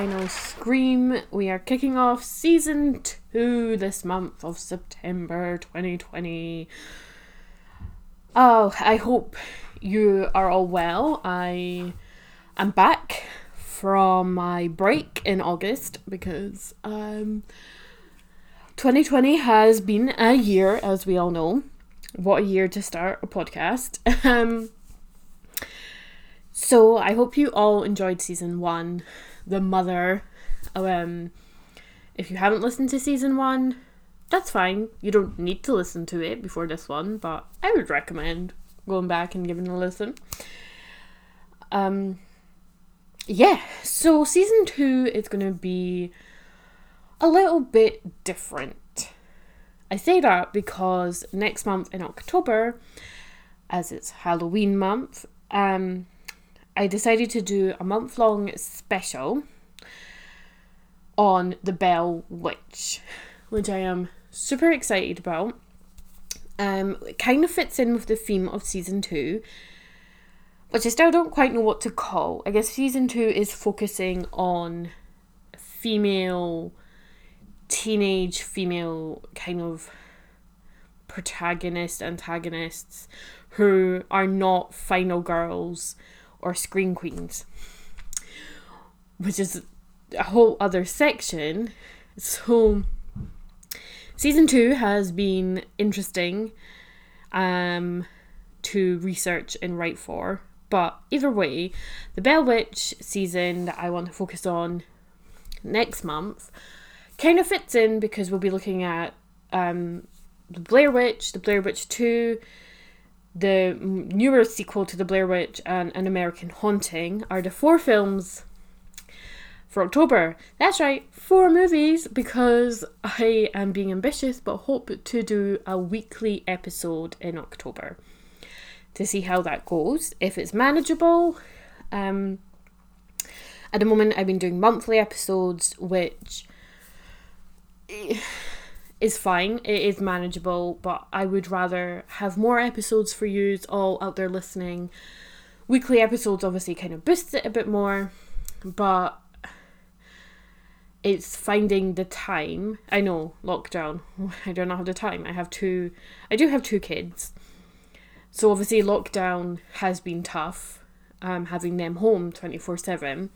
final Scream. We are kicking off season two this month of September 2020. Oh, I hope you are all well. I am back from my break in August because um 2020 has been a year, as we all know. What a year to start a podcast. Um so I hope you all enjoyed season one, The Mother. Um, if you haven't listened to season one, that's fine. You don't need to listen to it before this one, but I would recommend going back and giving a listen. Um, yeah, so season two is going to be a little bit different. I say that because next month in October, as it's Halloween month, um, I decided to do a month long special on the Bell Witch, which I am super excited about. Um, it kind of fits in with the theme of season two, which I still don't quite know what to call. I guess season two is focusing on female, teenage female kind of protagonists, antagonists who are not final girls or Scream Queens, which is a whole other section. So, season two has been interesting um, to research and write for. But either way, the Bell Witch season that I want to focus on next month kind of fits in because we'll be looking at um, the Blair Witch, the Blair Witch 2, the newer sequel to The Blair Witch and An American Haunting are the four films for October. That's right, four movies because I am being ambitious but hope to do a weekly episode in October to see how that goes. If it's manageable, um, at the moment I've been doing monthly episodes, which is fine. It is manageable, but I would rather have more episodes for you all out there listening. Weekly episodes obviously kind of boosts it a bit more, but it's finding the time. I know, lockdown. I don't have the time. I have two I do have two kids. So obviously lockdown has been tough, um, having them home 24/7.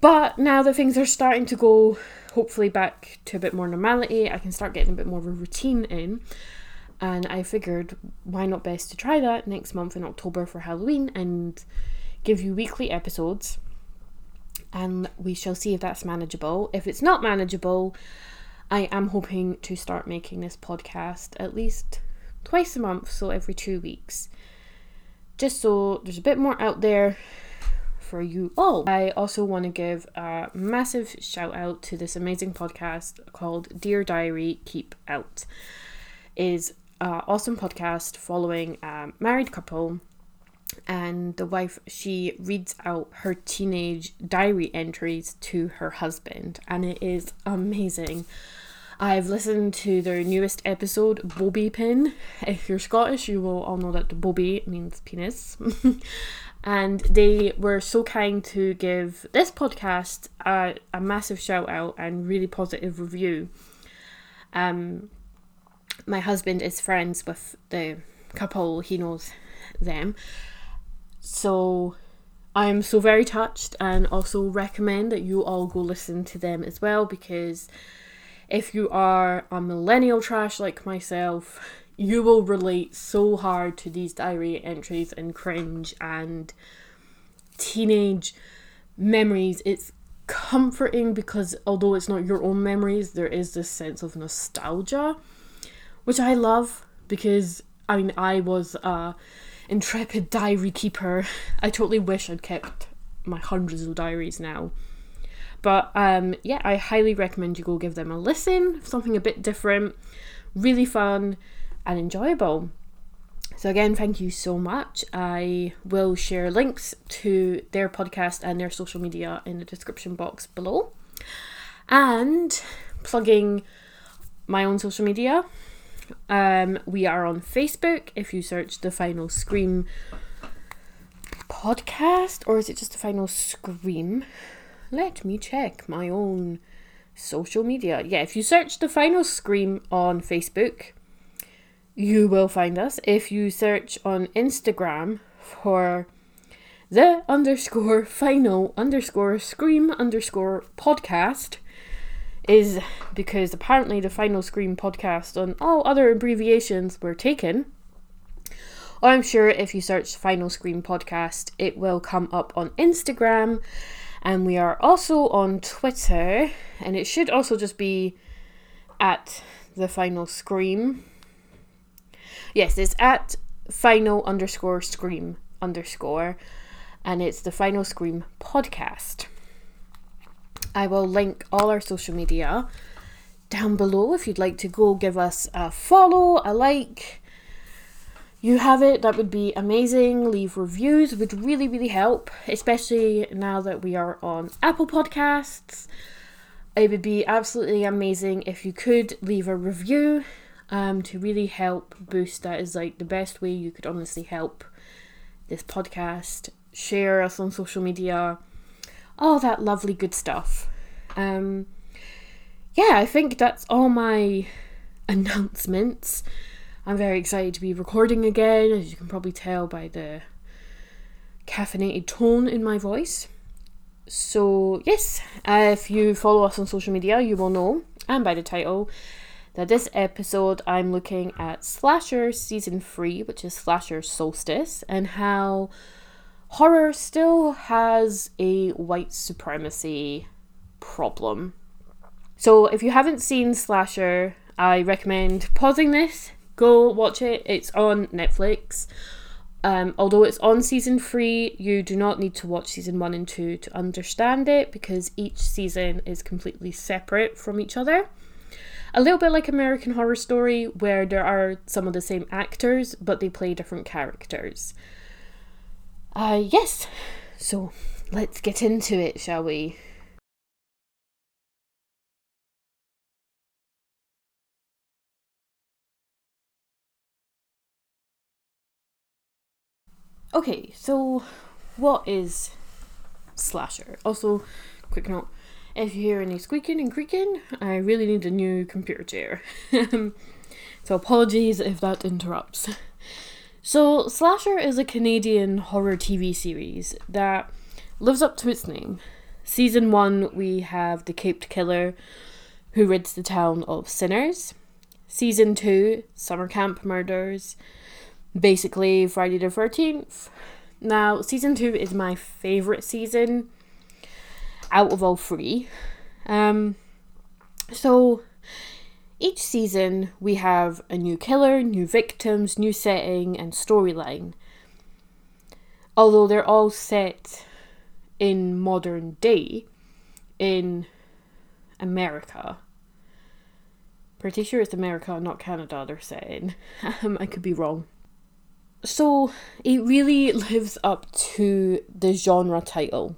But now that things are starting to go hopefully back to a bit more normality, I can start getting a bit more of a routine in. And I figured why not best to try that next month in October for Halloween and give you weekly episodes. And we shall see if that's manageable. If it's not manageable, I am hoping to start making this podcast at least twice a month, so every two weeks. Just so there's a bit more out there for you all. I also want to give a massive shout out to this amazing podcast called Dear Diary Keep Out. Is an awesome podcast following a married couple and the wife she reads out her teenage diary entries to her husband and it is amazing. I've listened to their newest episode, Bobby Pin. If you're Scottish, you will all know that Bobby means penis. and they were so kind to give this podcast a, a massive shout out and really positive review. Um, my husband is friends with the couple, he knows them. So I'm so very touched and also recommend that you all go listen to them as well because if you are a millennial trash like myself, you will relate so hard to these diary entries and cringe and teenage memories. It's comforting because although it's not your own memories, there is this sense of nostalgia, which I love because I mean I was a intrepid diary keeper. I totally wish I'd kept my hundreds of diaries now. But um, yeah, I highly recommend you go give them a listen. Something a bit different, really fun and enjoyable. So, again, thank you so much. I will share links to their podcast and their social media in the description box below. And plugging my own social media, um, we are on Facebook. If you search the Final Scream podcast or is it just the final scream? Let me check my own social media. Yeah, if you search the final scream on Facebook, you will find us. If you search on Instagram for the underscore final underscore scream underscore podcast, is because apparently the final scream podcast and all other abbreviations were taken. I'm sure if you search Final Scream podcast, it will come up on Instagram. And we are also on Twitter. And it should also just be at the Final Scream. Yes, it's at final underscore scream underscore. And it's the Final Scream podcast. I will link all our social media down below if you'd like to go give us a follow, a like you have it, that would be amazing. Leave reviews would really, really help, especially now that we are on Apple Podcasts. It would be absolutely amazing if you could leave a review um, to really help boost. That is like the best way you could honestly help this podcast. Share us on social media, all that lovely good stuff. Um, yeah, I think that's all my announcements. I'm very excited to be recording again, as you can probably tell by the caffeinated tone in my voice. So, yes, uh, if you follow us on social media, you will know, and by the title, that this episode I'm looking at Slasher Season 3, which is Slasher Solstice, and how horror still has a white supremacy problem. So, if you haven't seen Slasher, I recommend pausing this, Go watch it. It's on Netflix. Um, although it's on season three, you do not need to watch season one and two to understand it because each season is completely separate from each other. A little bit like American Horror Story, where there are some of the same actors but they play different characters. Uh, yes, so let's get into it, shall we? Okay, so what is slasher? Also, quick note if you hear any squeaking and creaking, I really need a new computer chair. so, apologies if that interrupts. So, Slasher is a Canadian horror TV series that lives up to its name. Season 1, we have the Caped Killer who rids the town of sinners. Season 2, Summer Camp Murders basically Friday the 13th. Now, season two is my favourite season out of all three. Um, so, each season we have a new killer, new victims, new setting, and storyline. Although they're all set in modern day in America. Pretty sure it's America, not Canada, they're set in. Um, I could be wrong. So it really lives up to the genre title.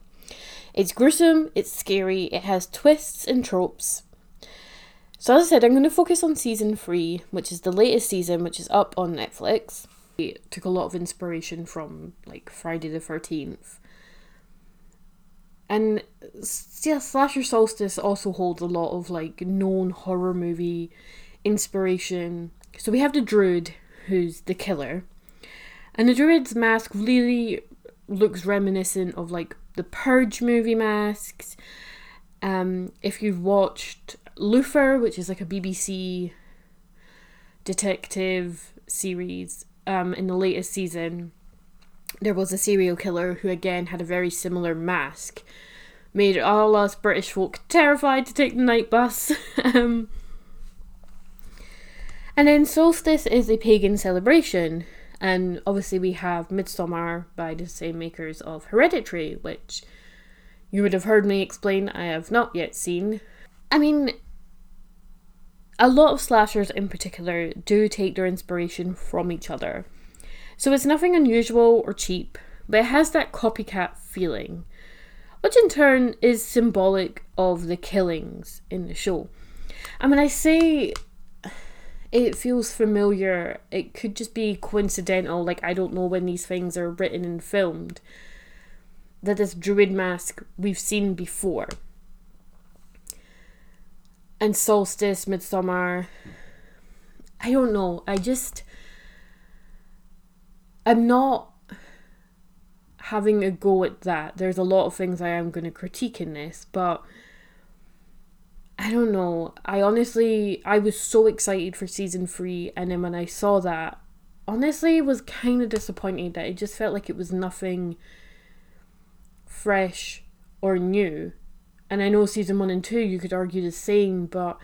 It's gruesome, it's scary, it has twists and tropes. So, as I said, I'm going to focus on season three, which is the latest season, which is up on Netflix. It took a lot of inspiration from like Friday the 13th. And yeah, Slasher Solstice also holds a lot of like known horror movie inspiration. So, we have the Druid, who's the killer and the druid's mask really looks reminiscent of like the Purge movie masks. Um, if you've watched Luther, which is like a BBC detective series, um, in the latest season, there was a serial killer who again had a very similar mask. Made all us British folk terrified to take the night bus. um, and then Solstice is a pagan celebration and obviously, we have Midsommar by the same makers of Hereditary, which you would have heard me explain I have not yet seen. I mean, a lot of slashers in particular do take their inspiration from each other. So it's nothing unusual or cheap, but it has that copycat feeling, which in turn is symbolic of the killings in the show. And when I say it feels familiar. It could just be coincidental. Like, I don't know when these things are written and filmed. that this druid mask we've seen before. And solstice, midsummer. I don't know. I just I'm not having a go at that. There's a lot of things I am going to critique in this, but I don't know. I honestly, I was so excited for season three, and then when I saw that, honestly, was kind of disappointed that it just felt like it was nothing fresh or new. And I know season one and two, you could argue the same, but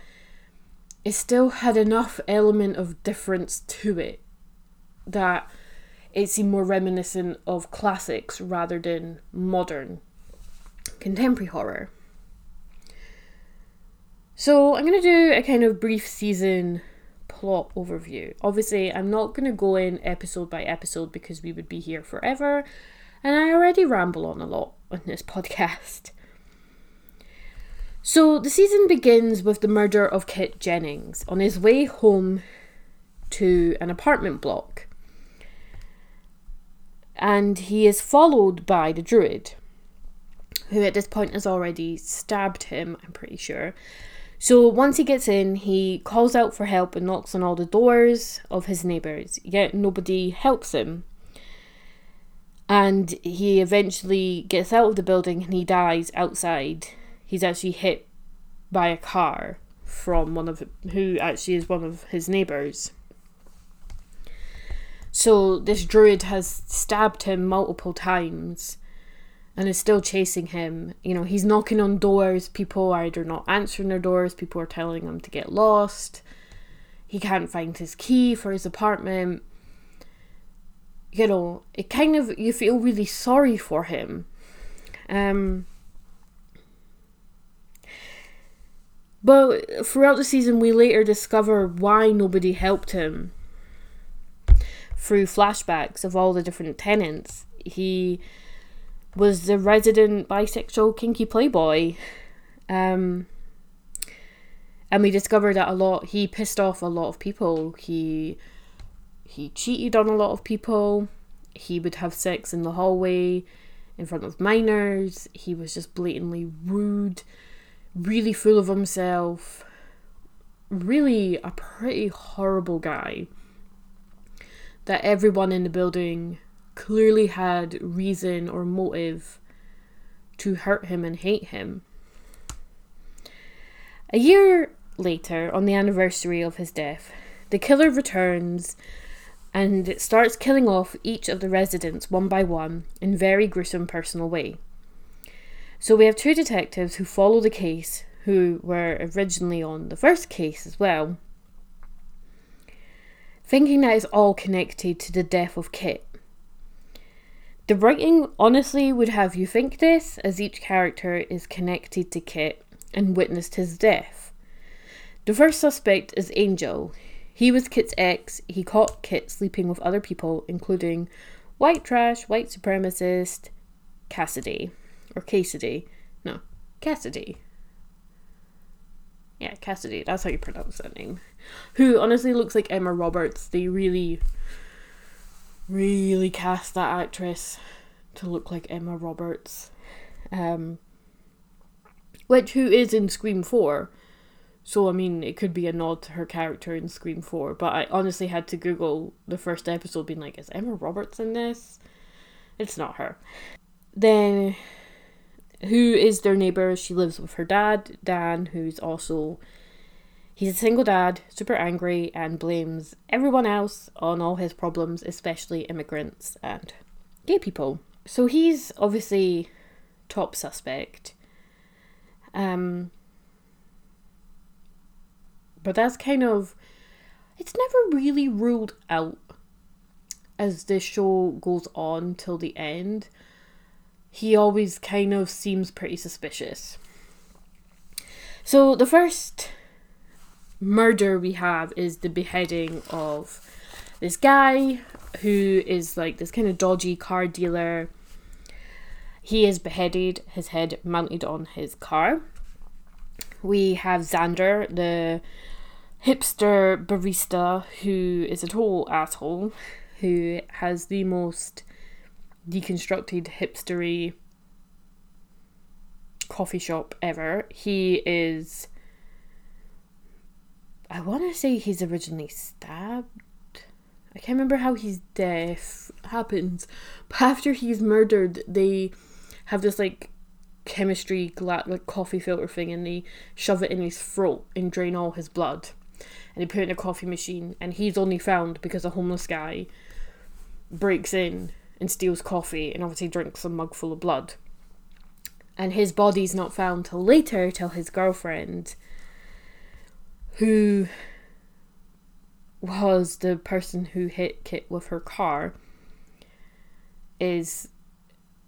it still had enough element of difference to it that it seemed more reminiscent of classics rather than modern contemporary horror. So I'm going to do a kind of brief season plot overview. Obviously, I'm not going to go in episode by episode because we would be here forever, and I already ramble on a lot on this podcast. So the season begins with the murder of Kit Jennings on his way home to an apartment block. And he is followed by the druid, who at this point has already stabbed him, I'm pretty sure, so once he gets in, he calls out for help and knocks on all the doors of his neighbours, yet nobody helps him. And he eventually gets out of the building and he dies outside. He's actually hit by a car from one of who actually is one of his neighbours. So this druid has stabbed him multiple times and is still chasing him. You know, he's knocking on doors. People are either not answering their doors, people are telling him to get lost. He can't find his key for his apartment. You know, it kind of you feel really sorry for him. Um But throughout the season, we later discover why nobody helped him through flashbacks of all the different tenants. He was the resident bisexual kinky playboy. Um, and we discovered that a lot. He pissed off a lot of people. He he cheated on a lot of people. He would have sex in the hallway in front of minors. He was just blatantly rude, really full of himself. Really a pretty horrible guy that everyone in the building clearly had reason or motive to hurt him and hate him. A year later, on the anniversary of his death, the killer returns and it starts killing off each of the residents one by one in very gruesome personal way. So we have two detectives who follow the case who were originally on the first case as well, thinking that it's all connected to the death of Kit. The writing honestly would have you think this, as each character is connected to Kit and witnessed his death. The first suspect is Angel. He was Kit's ex. He caught Kit sleeping with other people, including white trash, white supremacist, Cassidy. Or Cassidy. No, Cassidy. Yeah, Cassidy. That's how you pronounce that name. Who honestly looks like Emma Roberts. They really really cast that actress to look like Emma Roberts. Um, which who is in Scream 4. So I mean it could be a nod to her character in Scream 4, but I honestly had to Google the first episode being like, is Emma Roberts in this? It's not her. Then who is their neighbour? She lives with her dad, Dan, who's also He's a single dad, super angry, and blames everyone else on all his problems, especially immigrants and gay people. So he's obviously top suspect. Um, but that's kind of. It's never really ruled out as this show goes on till the end. He always kind of seems pretty suspicious. So the first murder we have is the beheading of this guy who is like this kind of dodgy car dealer. He is beheaded, his head mounted on his car. We have Xander, the hipster barista, who is a total asshole, who has the most deconstructed hipstery coffee shop ever. He is. I want to say he's originally stabbed. I can't remember how his death happens, but after he's murdered, they have this like chemistry gla- like coffee filter thing, and they shove it in his throat and drain all his blood, and they put it in a coffee machine, and he's only found because a homeless guy breaks in and steals coffee, and obviously drinks a mug full of blood and his body's not found till later till his girlfriend who was the person who hit Kit with her car is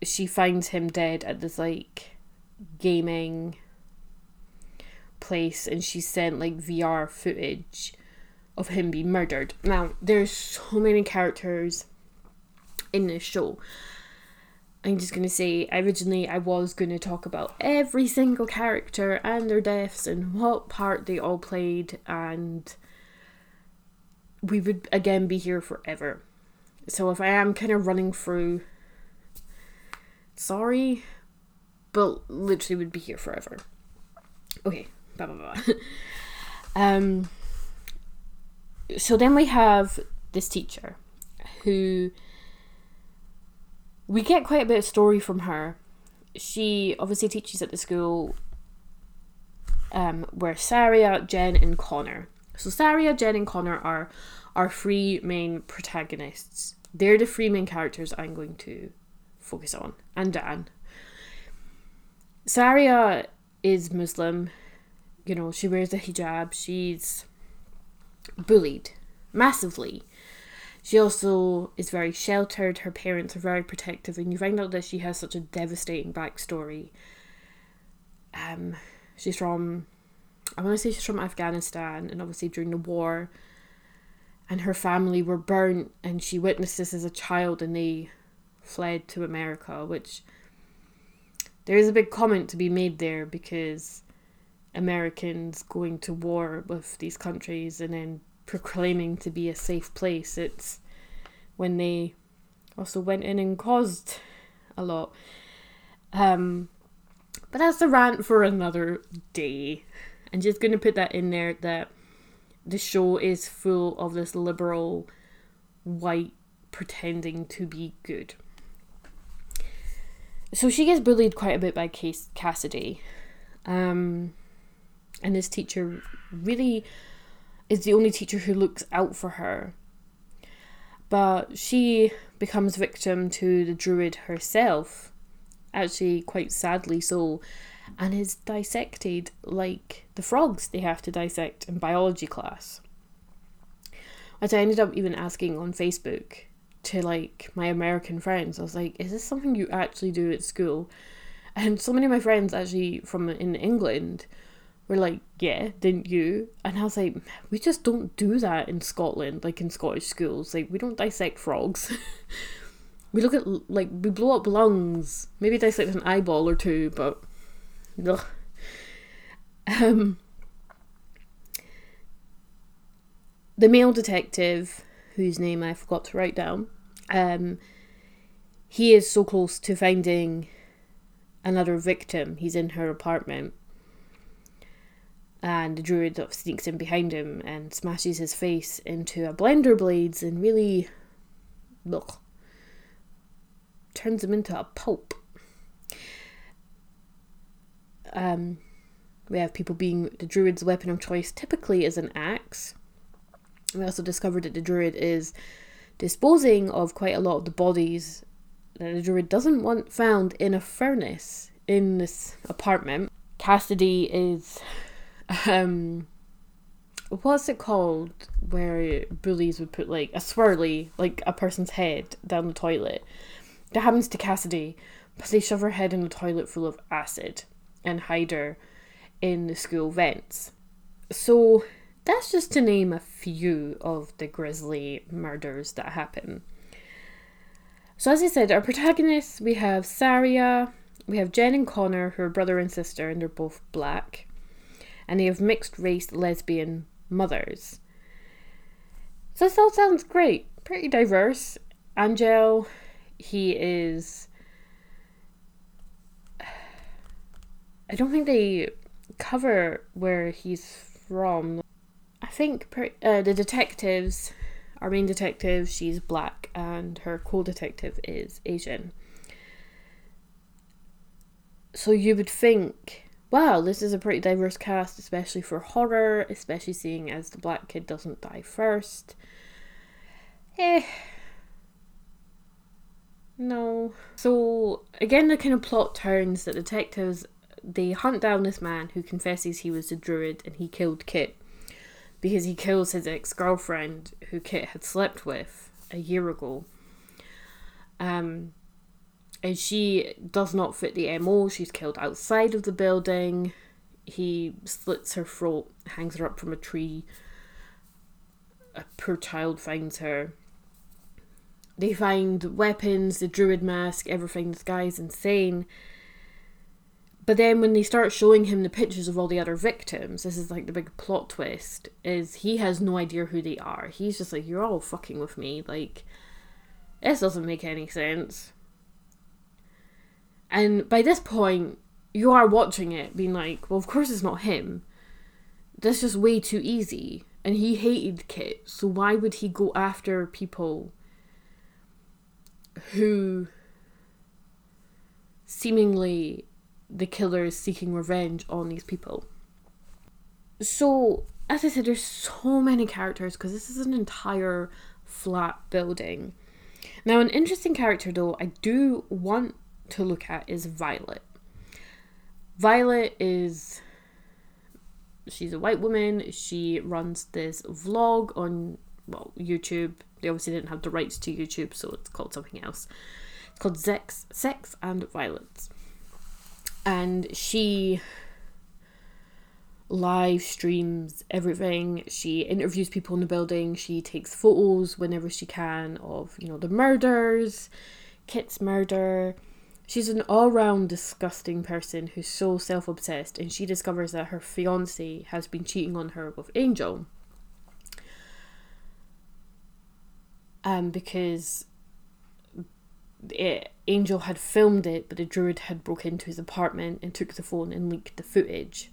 she finds him dead at this like gaming place and she sent like VR footage of him being murdered. Now there's so many characters in this show I'm just going to say, originally I was going to talk about every single character and their deaths and what part they all played, and we would again be here forever. So if I am kind of running through, sorry, but literally would be here forever. Okay, blah blah blah. um, so then we have this teacher who we get quite a bit of story from her. She obviously teaches at the school um, where Saria, Jen, and Connor. So Saria, Jen, and Connor are our three main protagonists. They're the three main characters I'm going to focus on, and Dan. Saria is Muslim. You know, she wears a hijab. She's bullied massively she also is very sheltered, her parents are very protective, and you find out that she has such a devastating backstory. Um, she's from, I want to say she's from Afghanistan, and obviously during the war, and her family were burnt, and she witnessed this as a child, and they fled to America, which there is a big comment to be made there because Americans going to war with these countries and then proclaiming to be a safe place. It's when they also went in and caused a lot. Um, but that's a rant for another day. I'm just going to put that in there that the show is full of this liberal white pretending to be good. So she gets bullied quite a bit by Cassidy. Um, and this teacher really is the only teacher who looks out for her. But she becomes victim to the druid herself, actually, quite sadly so, and is dissected like the frogs they have to dissect in biology class. As I ended up even asking on Facebook to like my American friends, I was like, is this something you actually do at school? And so many of my friends actually from in England were like, yeah, didn't you? And I was like, we just don't do that in Scotland, like in Scottish schools. Like, we don't dissect frogs. we look at, like, we blow up lungs, maybe dissect an eyeball or two, but. Ugh. Um, the male detective, whose name I forgot to write down, um, he is so close to finding another victim. He's in her apartment and the druid sort of sneaks in behind him and smashes his face into a blender blades and really turns him into a pulp. Um, we have people being the druid's weapon of choice typically is an axe. We also discovered that the druid is disposing of quite a lot of the bodies that the druid doesn't want found in a furnace in this apartment. Cassidy is um what's it called where bullies would put like a swirly like a person's head down the toilet? That happens to cassidy. But they shove her head in a toilet full of acid and hide her in the school vents. So that's just to name a few of the grisly murders that happen. So as i said our protagonists we have saria we have jen and connor who are brother and sister and they're both black and they have mixed race lesbian mothers. So this all sounds great, pretty diverse. Angel, he is I don't think they cover where he's from. I think per, uh, the detectives, our main detective, she's black, and her co detective is Asian. So you would think, wow, this is a pretty diverse cast, especially for horror, especially seeing as the black kid doesn't die first. Eh. No. So again, the kind of plot turns that detectives they hunt down this man who confesses he was a druid and he killed Kit because he kills his ex girlfriend who Kit had slept with a year ago. Um, and she does not fit the MO. She's killed outside of the building. He slits her throat, hangs her up from a tree. A poor child finds her. They find weapons, the druid mask, everything. This guy's insane. But then when they start showing him the pictures of all the other victims, this is like the big plot twist, is he has no idea who they are. He's just like, You're all fucking with me. Like, this doesn't make any sense. And by this point, you are watching it being like, Well, of course it's not him. That's just way too easy. And he hated Kit, so why would he go after people who seemingly the killer is seeking revenge on these people. So, as I said, there's so many characters because this is an entire flat building. Now, an interesting character though I do want to look at is Violet. Violet is she's a white woman. She runs this vlog on well YouTube. They obviously didn't have the rights to YouTube, so it's called something else. It's called Sex, Sex and Violence, and she live streams everything. She interviews people in the building. She takes photos whenever she can of, you know, the murders, Kit's murder. She's an all round disgusting person who's so self obsessed, and she discovers that her fiance has been cheating on her with Angel. Um, because it, Angel had filmed it, but the druid had broke into his apartment and took the phone and leaked the footage.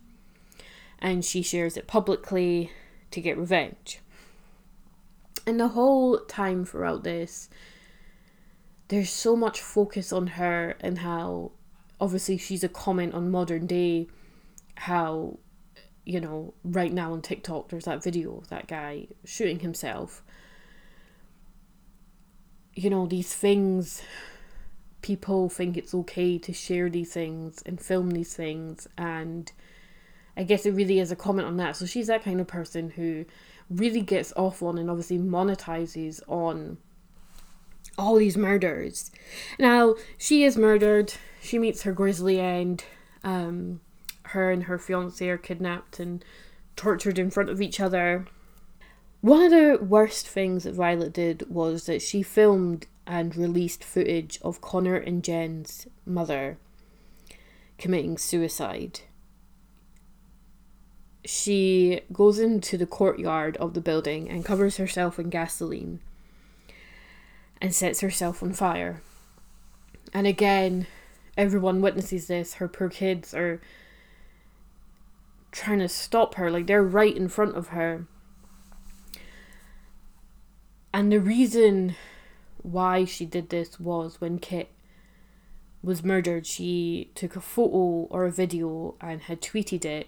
And she shares it publicly to get revenge. And the whole time throughout this, there's so much focus on her and how obviously she's a comment on modern day, how, you know, right now on TikTok there's that video that guy shooting himself you know, these things, people think it's okay to share these things and film these things. And I guess it really is a comment on that. So she's that kind of person who really gets off on and obviously monetizes on all these murders. Now, she is murdered. She meets her grisly end. Um, her and her fiance are kidnapped and tortured in front of each other. One of the worst things that Violet did was that she filmed and released footage of Connor and Jen's mother committing suicide. She goes into the courtyard of the building and covers herself in gasoline and sets herself on fire. And again, everyone witnesses this. Her poor kids are trying to stop her, like they're right in front of her and the reason why she did this was when Kit was murdered, she took a photo or a video and had tweeted it.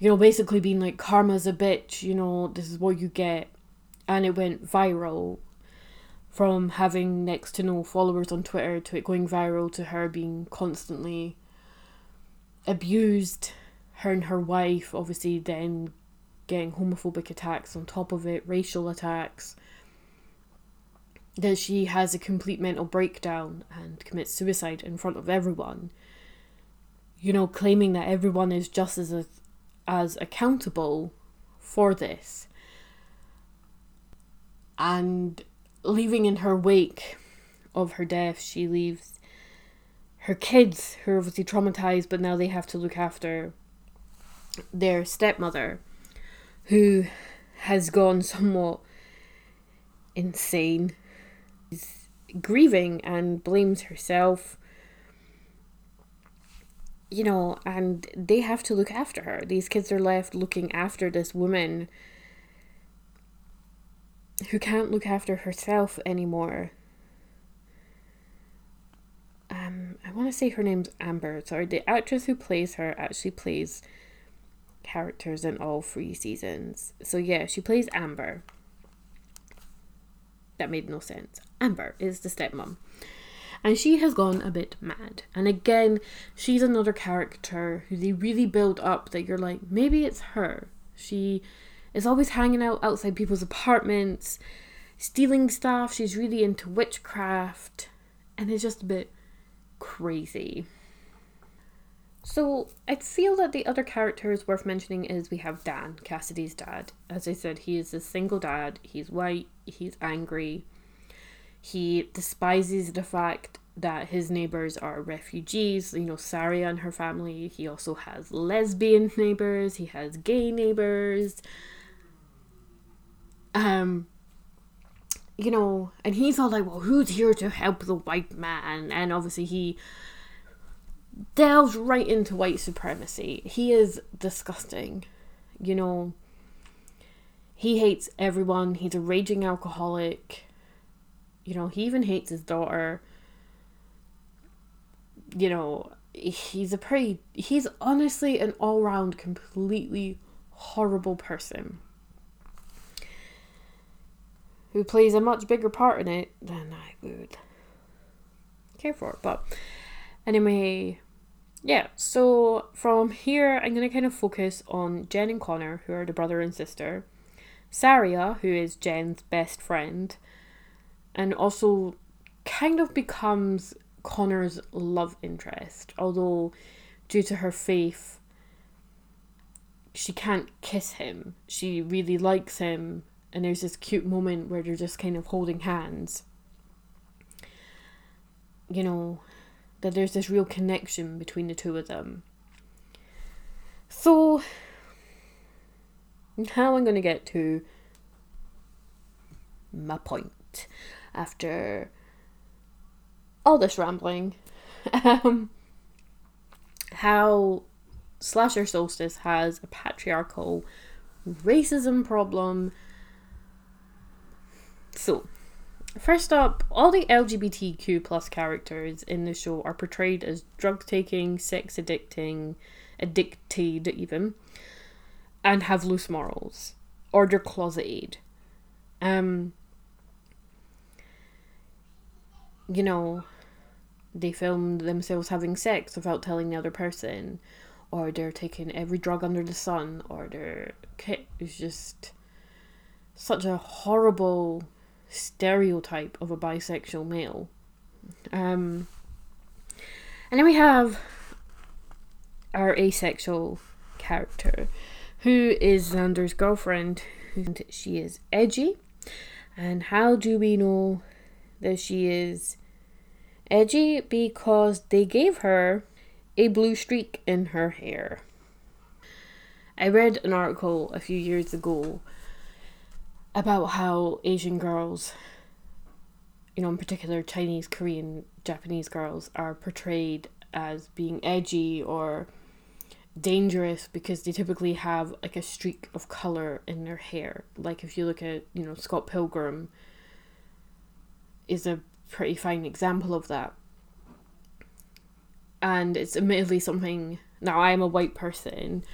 You know, basically being like, karma's a bitch, you know, this is what you get. And it went viral from having next to no followers on Twitter to it going viral to her being constantly abused. Her and her wife, obviously, then getting homophobic attacks on top of it, racial attacks that she has a complete mental breakdown and commits suicide in front of everyone. You know, claiming that everyone is just as as accountable for this. And leaving in her wake of her death, she leaves her kids who are obviously traumatized, but now they have to look after their stepmother, who has gone somewhat insane grieving and blames herself. you know, and they have to look after her. These kids are left looking after this woman who can't look after herself anymore. Um, I want to say her name's Amber. Sorry, the actress who plays her actually plays characters in all three seasons. So yeah, she plays Amber. That made no sense. Amber is the stepmom. And she has gone a bit mad. And again, she's another character who they really build up that you're like, maybe it's her. She is always hanging out outside people's apartments, stealing stuff. She's really into witchcraft. And it's just a bit crazy. So I feel that the other characters worth mentioning is we have Dan, Cassidy's dad. As I said, he is a single dad. He's white, he's angry, he despises the fact that his neighbors are refugees, you know, Saria and her family. He also has lesbian neighbors, he has gay neighbors. Um you know, and he's all like, well, who's here to help the white man? And obviously, he delves right into white supremacy. He is disgusting. You know, he hates everyone. He's a raging alcoholic. You know, he even hates his daughter. You know, he's a pretty, he's honestly an all round completely horrible person who plays a much bigger part in it than I would care for. But anyway, yeah, so from here, I'm going to kind of focus on Jen and Connor, who are the brother and sister, Saria, who is Jen's best friend, and also kind of becomes Connor's love interest, although due to her faith, she can't kiss him. She really likes him, and there's this cute moment where they're just kind of holding hands. You know, that there's this real connection between the two of them. So, now I'm going to get to my point after all this rambling, um, how Slasher Solstice has a patriarchal racism problem. So, first up, all the LGBTQ plus characters in the show are portrayed as drug taking, sex addicting, addicted even, and have loose morals, or they're closeted. Um, you know, they film themselves having sex without telling the other person, or they're taking every drug under the sun, or they're it's just such a horrible stereotype of a bisexual male. Um, and then we have our asexual character, who is Xander's girlfriend. And She is edgy. And how do we know that she is edgy because they gave her a blue streak in her hair. I read an article a few years ago about how Asian girls, you know, in particular Chinese, Korean, Japanese girls, are portrayed as being edgy or dangerous because they typically have like a streak of color in their hair. Like if you look at, you know, Scott Pilgrim is a pretty fine example of that. And it's admittedly something, now I am a white person,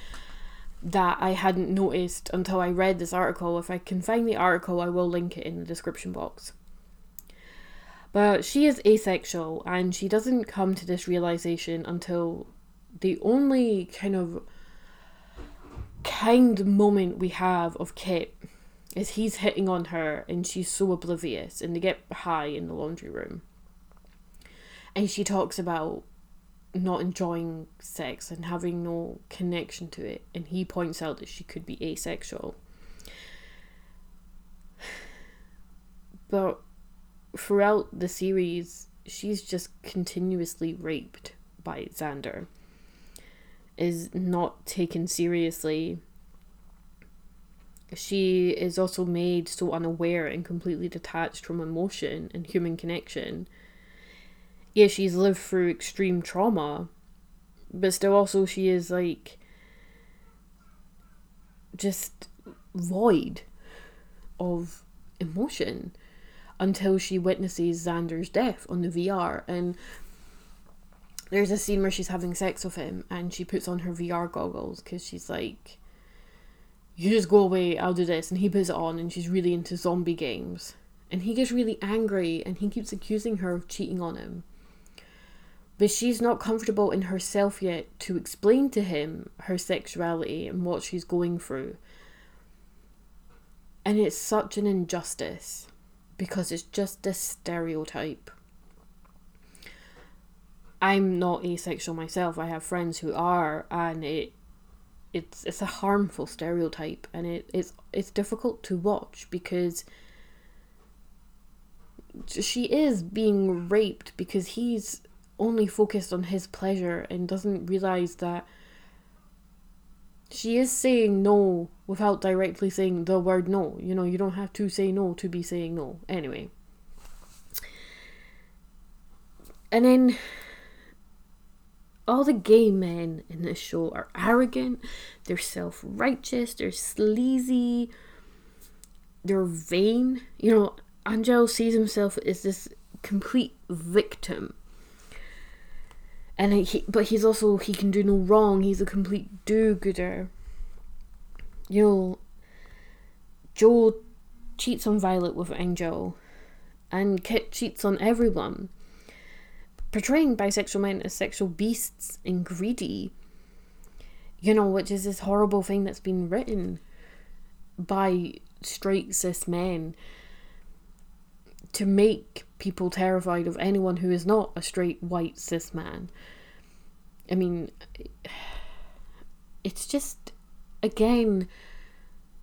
that I hadn't noticed until I read this article. If I can find the article, I will link it in the description box. But she is asexual and she doesn't come to this realization until the only kind of kind moment we have of Kit is he's hitting on her and she's so oblivious and they get high in the laundry room and she talks about not enjoying sex and having no connection to it and he points out that she could be asexual but throughout the series she's just continuously raped by xander is not taken seriously she is also made so unaware and completely detached from emotion and human connection. Yeah, she's lived through extreme trauma, but still also she is like just void of emotion until she witnesses Xander's death on the VR and there's a scene where she's having sex with him and she puts on her VR goggles because she's like you just go away I'll do this. And he puts it on and she's really into zombie games. And he gets really angry and he keeps accusing her of cheating on him but she's not comfortable in herself yet to explain to him her sexuality and what she's going through. And it's such an injustice because it's just a stereotype. I'm not asexual myself. I have friends who are and it it's it's a harmful stereotype and it, it's it's difficult to watch because she is being raped because he's only focused on his pleasure and doesn't realize that she is saying no without directly saying the word no. You know, you don't have to say no to be saying no. Anyway. And then all the gay men in this show are arrogant, they're self righteous, they're sleazy, they're vain. You know, Angel sees himself as this complete victim and he but he's also he can do no wrong. He's a complete do-gooder. You know joe cheats on violet with angel and kit cheats on everyone. Portraying bisexual men as sexual beasts and greedy. You know which is this horrible thing that's been written by straight cis men to make people terrified of anyone who is not a straight white cis man. I mean, it's just, again,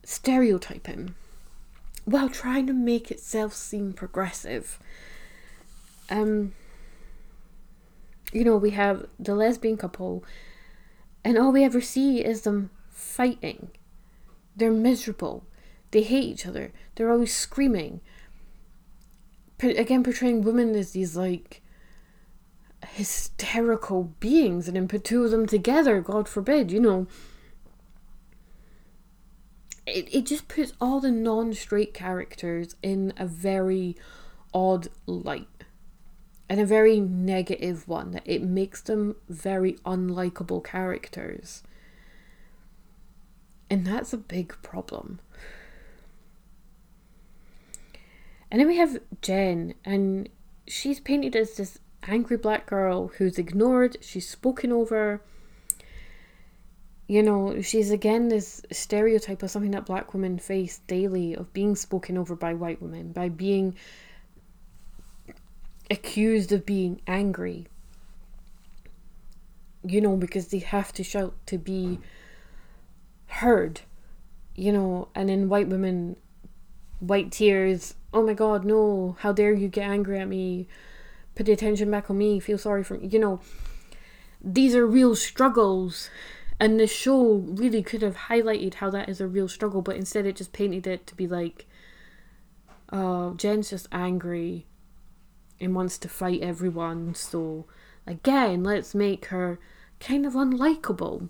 stereotyping while trying to make itself seem progressive. Um, you know, we have the lesbian couple, and all we ever see is them fighting. They're miserable. They hate each other. They're always screaming again portraying women as these like hysterical beings and then put two of them together god forbid you know. It, it just puts all the non-straight characters in a very odd light. And a very negative one that it makes them very unlikable characters. And that's a big problem And then we have Jen, and she's painted as this angry black girl who's ignored, she's spoken over. You know, she's again this stereotype of something that black women face daily of being spoken over by white women, by being accused of being angry. You know, because they have to shout to be heard. You know, and in white women, white tears oh my god, no, how dare you get angry at me? Put the attention back on me, feel sorry for me. You know, these are real struggles. And the show really could have highlighted how that is a real struggle, but instead it just painted it to be like, oh, Jen's just angry and wants to fight everyone. So, again, let's make her kind of unlikable.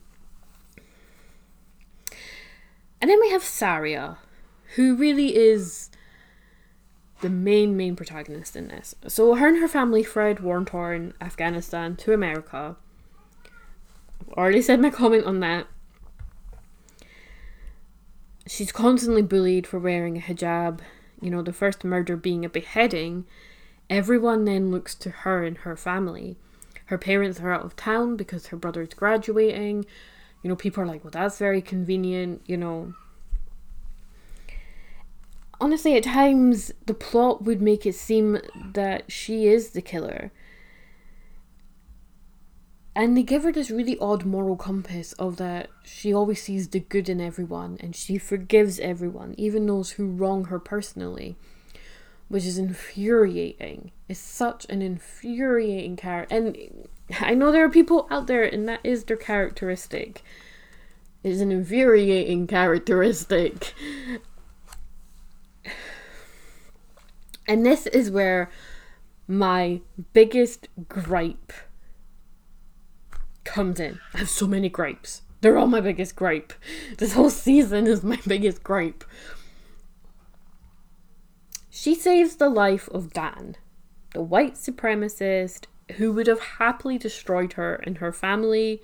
And then we have Saria, who really is the main main protagonist in this. So her and her family fled war torn Afghanistan to America. I've already said my comment on that. She's constantly bullied for wearing a hijab. You know, the first murder being a beheading. Everyone then looks to her and her family. Her parents are out of town because her brother's graduating. You know, people are like, well, that's very convenient, you know honestly, at times the plot would make it seem that she is the killer. And they give her this really odd moral compass of that she always sees the good in everyone and she forgives everyone, even those who wrong her personally, which is infuriating. It's such an infuriating character. And I know there are people out there, and that is their characteristic. It's an infuriating characteristic. And this is where my biggest gripe comes in. I have so many gripes. They're all my biggest gripe. This whole season is my biggest gripe. She saves the life of Dan, the white supremacist who would have happily destroyed her and her family.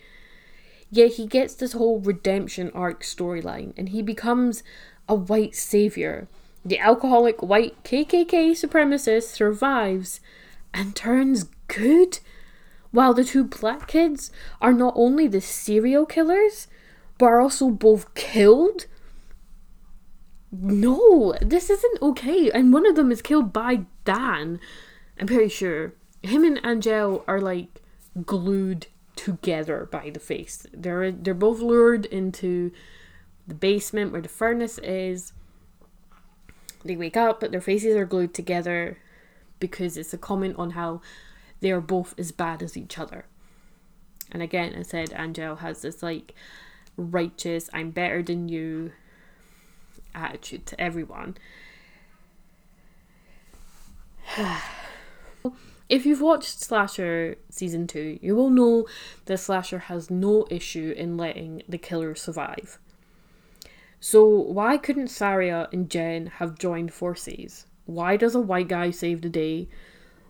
Yet he gets this whole redemption arc storyline and he becomes a white savior. The alcoholic white KKK supremacist survives and turns good, while the two black kids are not only the serial killers, but are also both killed. No, this isn't okay. And one of them is killed by Dan. I'm pretty sure. Him and Angel are like glued together by the face. They're they're both lured into the basement where the furnace is. They wake up, but their faces are glued together because it's a comment on how they are both as bad as each other. And again, I said Angel has this like righteous, I'm better than you attitude to everyone. if you've watched Slasher season 2, you will know that Slasher has no issue in letting the killer survive. So, why couldn't Saria and Jen have joined forces? Why does a white guy save the day?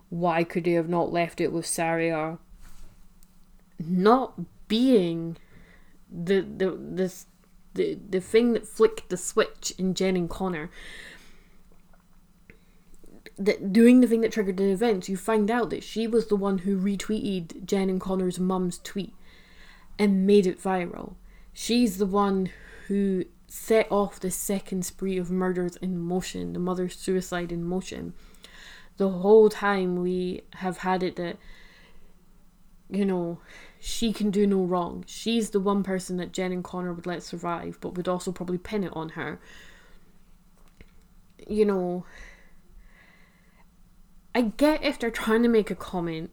Why could they have not left it with Saria not being the the this the the thing that flicked the switch in Jen and Connor? That doing the thing that triggered the events, you find out that she was the one who retweeted Jen and Connor's mum's tweet and made it viral. She's the one who set off the second spree of murders in motion, the mother's suicide in motion. The whole time we have had it that, you know, she can do no wrong. She's the one person that Jen and Connor would let survive, but would also probably pin it on her. You know, I get if they're trying to make a comment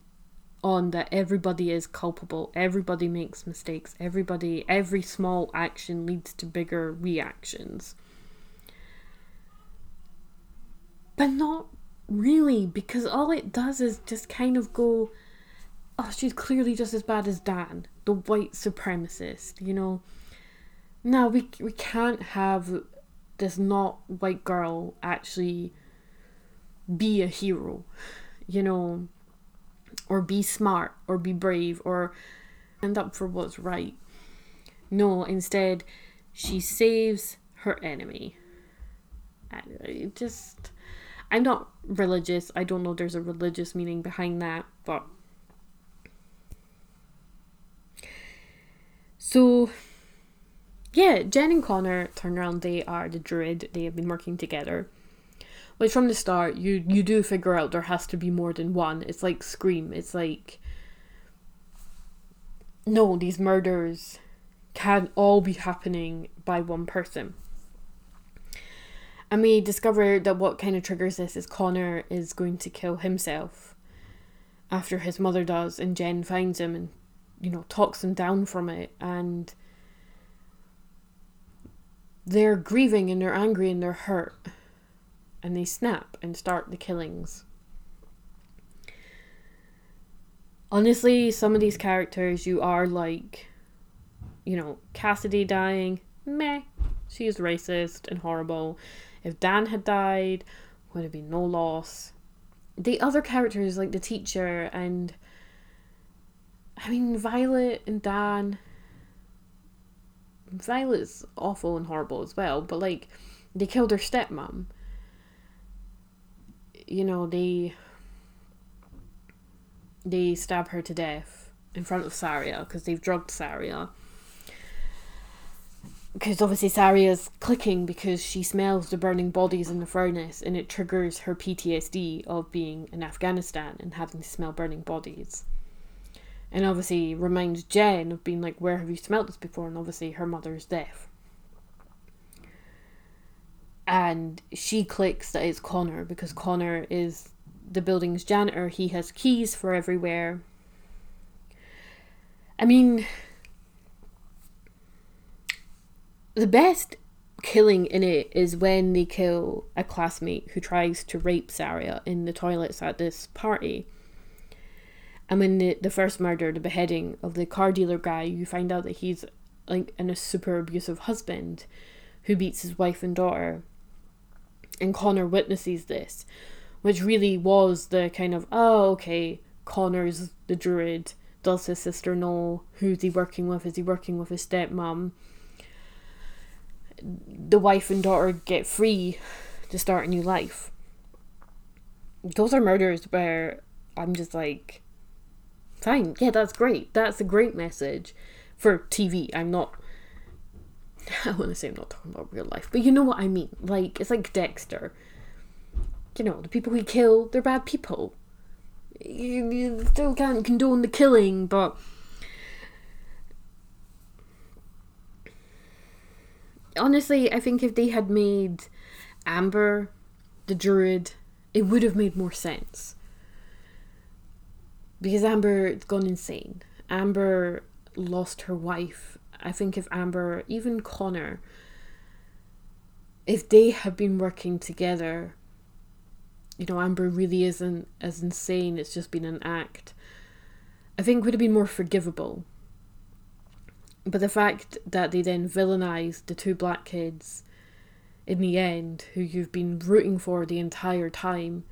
on that everybody is culpable, everybody makes mistakes, everybody, every small action leads to bigger reactions. But not really, because all it does is just kind of go, oh, she's clearly just as bad as Dan, the white supremacist, you know? Now, we, we can't have this not white girl actually be a hero, you know? Or be smart or be brave or stand up for what's right. No, instead, she saves her enemy. I just, I'm not religious. I don't know there's a religious meaning behind that, but. So, yeah, Jen and Connor turn around. They are the druid. They have been working together like from the start you you do figure out there has to be more than one. It's like scream. It's like no these murders can all be happening by one person. And we discover that what kind of triggers this is connor is going to kill himself after his mother does and jen finds him and you know talks him down from it and they're grieving and they're angry and they're hurt and they snap and start the killings. Honestly, some of these characters you are like, you know, Cassidy dying, meh, she's racist and horrible. If Dan had died, would have been no loss. The other characters, like the teacher and I mean, Violet and Dan. Violet's awful and horrible as well, but like, they killed her stepmom you know, they they stab her to death in front of Saria because they've drugged Saria. Because obviously Saria's clicking because she smells the burning bodies in the furnace and it triggers her PTSD of being in Afghanistan and having to smell burning bodies. And obviously reminds Jen of being like, Where have you smelt this before? And obviously her mother's death and she clicks that it's Connor because Connor is the building's janitor. He has keys for everywhere. I mean, the best killing in it is when they kill a classmate who tries to rape Saria in the toilets at this party. And when the, the first murder, the beheading of the car dealer guy, you find out that he's like in a super abusive husband who beats his wife and daughter. And Connor witnesses this, which really was the kind of, oh, okay, Connor's the druid. Does his sister know? Who's he working with? Is he working with his stepmom? The wife and daughter get free to start a new life. Those are murders where I'm just like, fine, yeah, that's great. That's a great message for TV. I'm not. I want to say I'm not talking about real life, but you know what I mean. Like, it's like Dexter. You know, the people he killed, they're bad people. You, you still can't condone the killing, but. Honestly, I think if they had made Amber the druid, it would have made more sense. Because Amber has gone insane. Amber lost her wife. I think if Amber, even Connor, if they had been working together, you know, Amber really isn't as insane, it's just been an act, I think would have been more forgivable. But the fact that they then villainized the two black kids in the end, who you've been rooting for the entire time,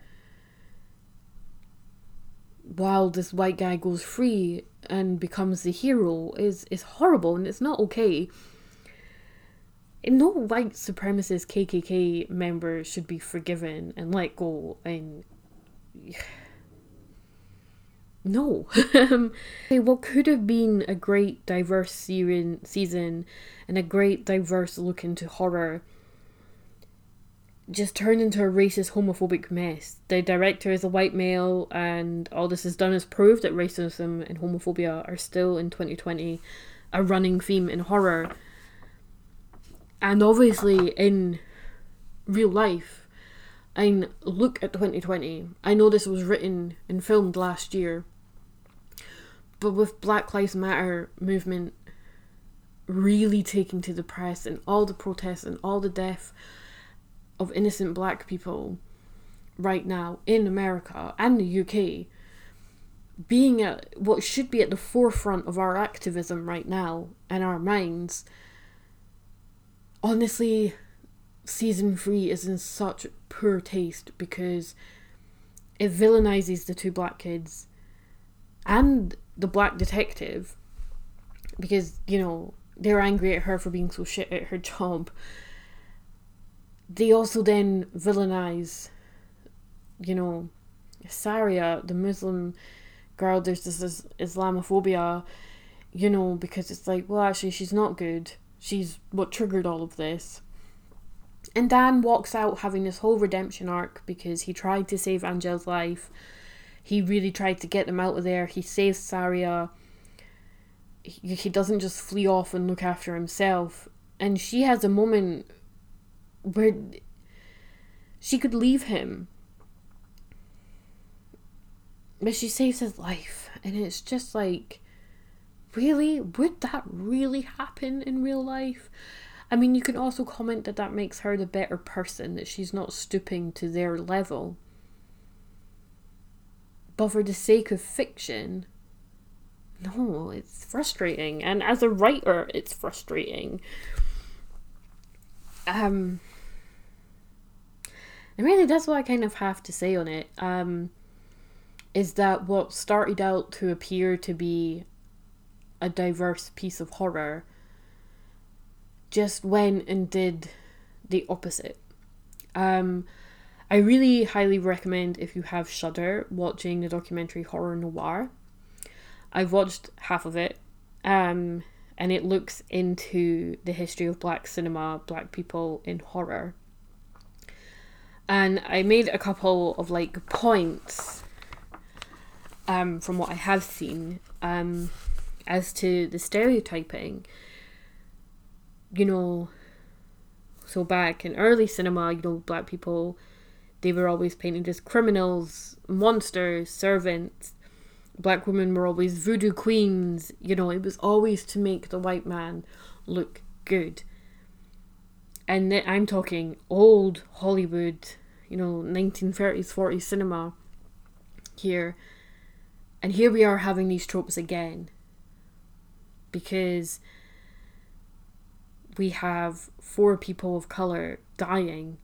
while this white guy goes free and becomes the hero is is horrible and it's not okay. No white supremacist KKK member should be forgiven and let go and no. okay, what could have been a great diverse season and a great diverse look into horror just turned into a racist, homophobic mess. The director is a white male, and all this has done is prove that racism and homophobia are still in 2020 a running theme in horror. And obviously, in real life, I mean, look at 2020. I know this was written and filmed last year, but with Black Lives Matter movement really taking to the press and all the protests and all the death of innocent black people right now in America and the UK being at what should be at the forefront of our activism right now and our minds honestly season 3 is in such poor taste because it villainizes the two black kids and the black detective because you know they're angry at her for being so shit at her job they also then villainize, you know, Saria, the Muslim girl. There's this Islamophobia, you know, because it's like, well, actually, she's not good. She's what triggered all of this. And Dan walks out having this whole redemption arc because he tried to save Angel's life. He really tried to get them out of there. He saves Saria. He, he doesn't just flee off and look after himself. And she has a moment where she could leave him. But she saves his life. And it's just like, really? Would that really happen in real life? I mean, you can also comment that that makes her the better person, that she's not stooping to their level. But for the sake of fiction, no, it's frustrating. And as a writer, it's frustrating. Um, and really, that's what I kind of have to say on it. Um, is that what started out to appear to be a diverse piece of horror just went and did the opposite. Um, I really highly recommend if you have Shudder watching the documentary Horror Noir. I've watched half of it, um, and it looks into the history of black cinema, black people in horror and I made a couple of like points um, from what I have seen um, as to the stereotyping. You know, so back in early cinema, you know, black people, they were always painted as criminals, monsters, servants. Black women were always voodoo queens. You know, it was always to make the white man look good and I'm talking old Hollywood, you know, 1930s, 40s cinema here. And here we are having these tropes again. Because we have four people of colour dying.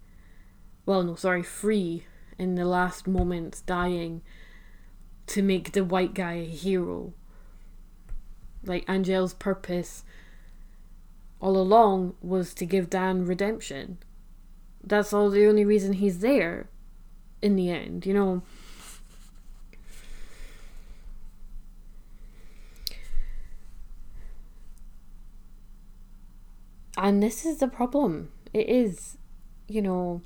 Well, no, sorry, three in the last moments dying to make the white guy a hero. Like Angel's purpose all along was to give Dan redemption. That's all the only reason he's there in the end, you know. And this is the problem. It is, you know,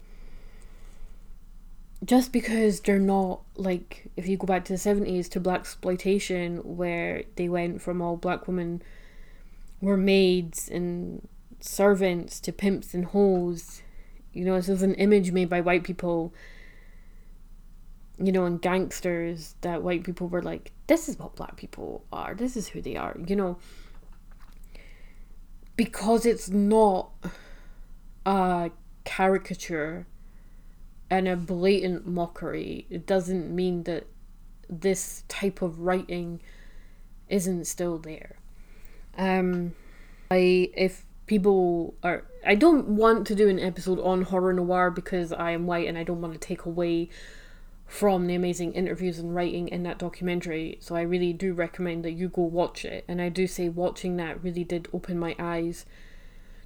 just because they're not like if you go back to the 70s to blaxploitation where they went from all black women were maids and servants to pimps and hoes. You know this was an image made by white people you know and gangsters that white people were like this is what black people are. This is who they are you know. Because it's not a caricature and a blatant mockery, it doesn't mean that this type of writing isn't still there. Um, I if people are, I don't want to do an episode on horror noir because I am white and I don't want to take away from the amazing interviews and writing in that documentary. So I really do recommend that you go watch it. And I do say watching that really did open my eyes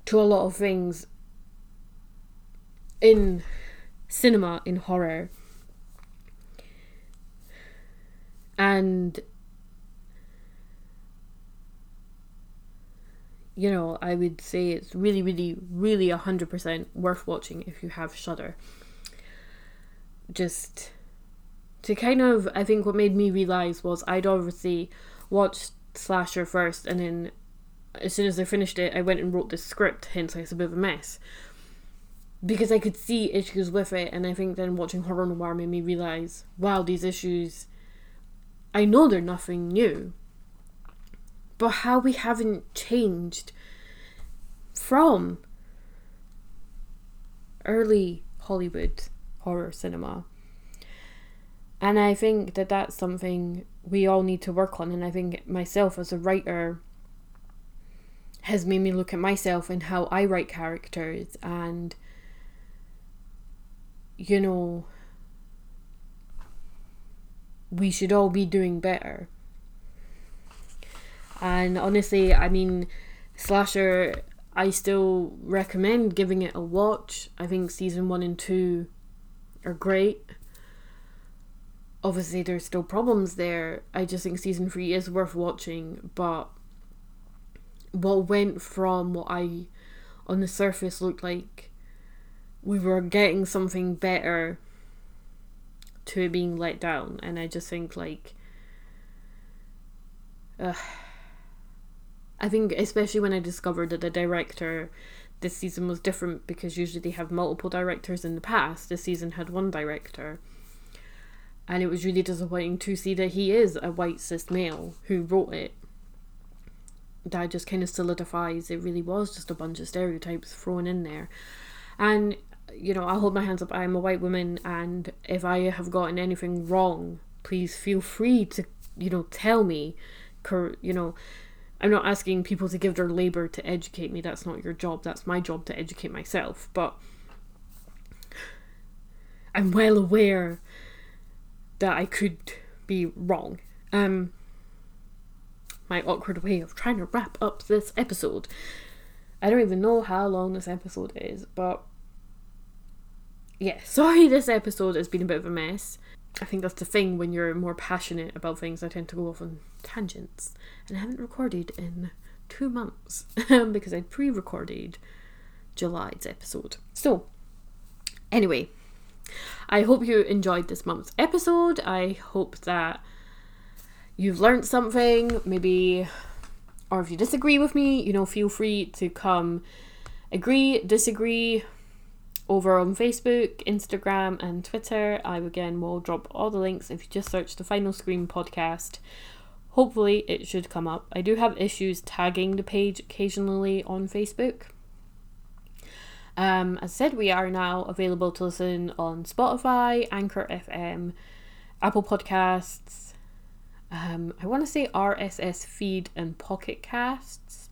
to a lot of things in cinema in horror. And you know, I would say it's really, really, really a hundred percent worth watching if you have Shudder. Just to kind of, I think what made me realize was I'd obviously watched Slasher first, and then as soon as I finished it, I went and wrote the script. Hence, it's a bit of a mess because I could see issues with it, and I think then watching horror noir made me realize, wow, these issues, I know they're nothing new, but how we haven't changed from early Hollywood horror cinema. And I think that that's something we all need to work on. And I think myself as a writer has made me look at myself and how I write characters and you know, we should all be doing better. And honestly, I mean, Slasher, I still recommend giving it a watch. I think season one and two are great. Obviously, there's still problems there. I just think season three is worth watching, but what went from what I, on the surface, looked like we were getting something better to being let down and i just think like uh, i think especially when i discovered that the director this season was different because usually they have multiple directors in the past this season had one director and it was really disappointing to see that he is a white cis male who wrote it that just kind of solidifies it really was just a bunch of stereotypes thrown in there and you know, I'll hold my hands up. I'm a white woman, and if I have gotten anything wrong, please feel free to, you know, tell me. You know, I'm not asking people to give their labor to educate me. That's not your job. That's my job to educate myself. But I'm well aware that I could be wrong. Um, my awkward way of trying to wrap up this episode. I don't even know how long this episode is, but yeah, sorry this episode has been a bit of a mess. I think that's the thing when you're more passionate about things, I tend to go off on tangents. And I haven't recorded in two months because I pre recorded July's episode. So, anyway, I hope you enjoyed this month's episode. I hope that you've learned something, maybe, or if you disagree with me, you know, feel free to come agree, disagree, over on Facebook, Instagram, and Twitter. I again will drop all the links if you just search the Final Scream podcast. Hopefully, it should come up. I do have issues tagging the page occasionally on Facebook. Um, as I said, we are now available to listen on Spotify, Anchor FM, Apple Podcasts, Um, I want to say RSS feed and Pocket Casts.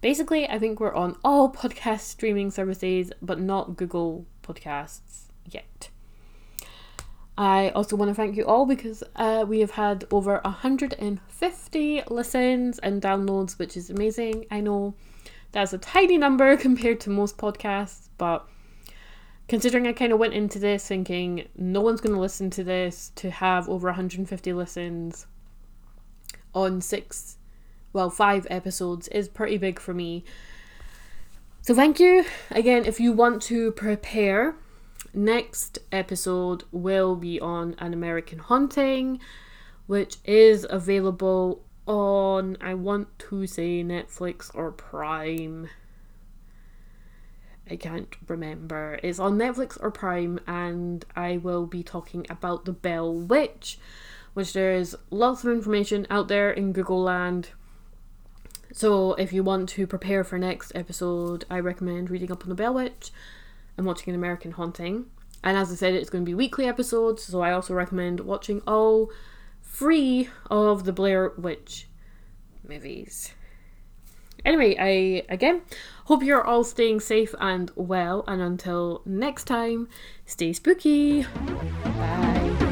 Basically, I think we're on all podcast streaming services, but not Google Podcasts yet. I also want to thank you all because uh, we have had over 150 listens and downloads, which is amazing. I know that's a tiny number compared to most podcasts, but considering I kind of went into this thinking no one's going to listen to this, to have over 150 listens on six, well, five episodes is pretty big for me. So thank you. Again, if you want to prepare next episode will be on An American Haunting, which is available on, I want to say, Netflix or Prime. I can't remember. It's on Netflix or Prime, and I will be talking about The Bell Witch, which there is lots of information out there in Google Land. So, if you want to prepare for next episode, I recommend reading up on The Bell Witch and watching An American Haunting. And as I said, it's going to be weekly episodes, so I also recommend watching all three of the Blair Witch movies. Anyway, I again hope you're all staying safe and well, and until next time, stay spooky. Bye.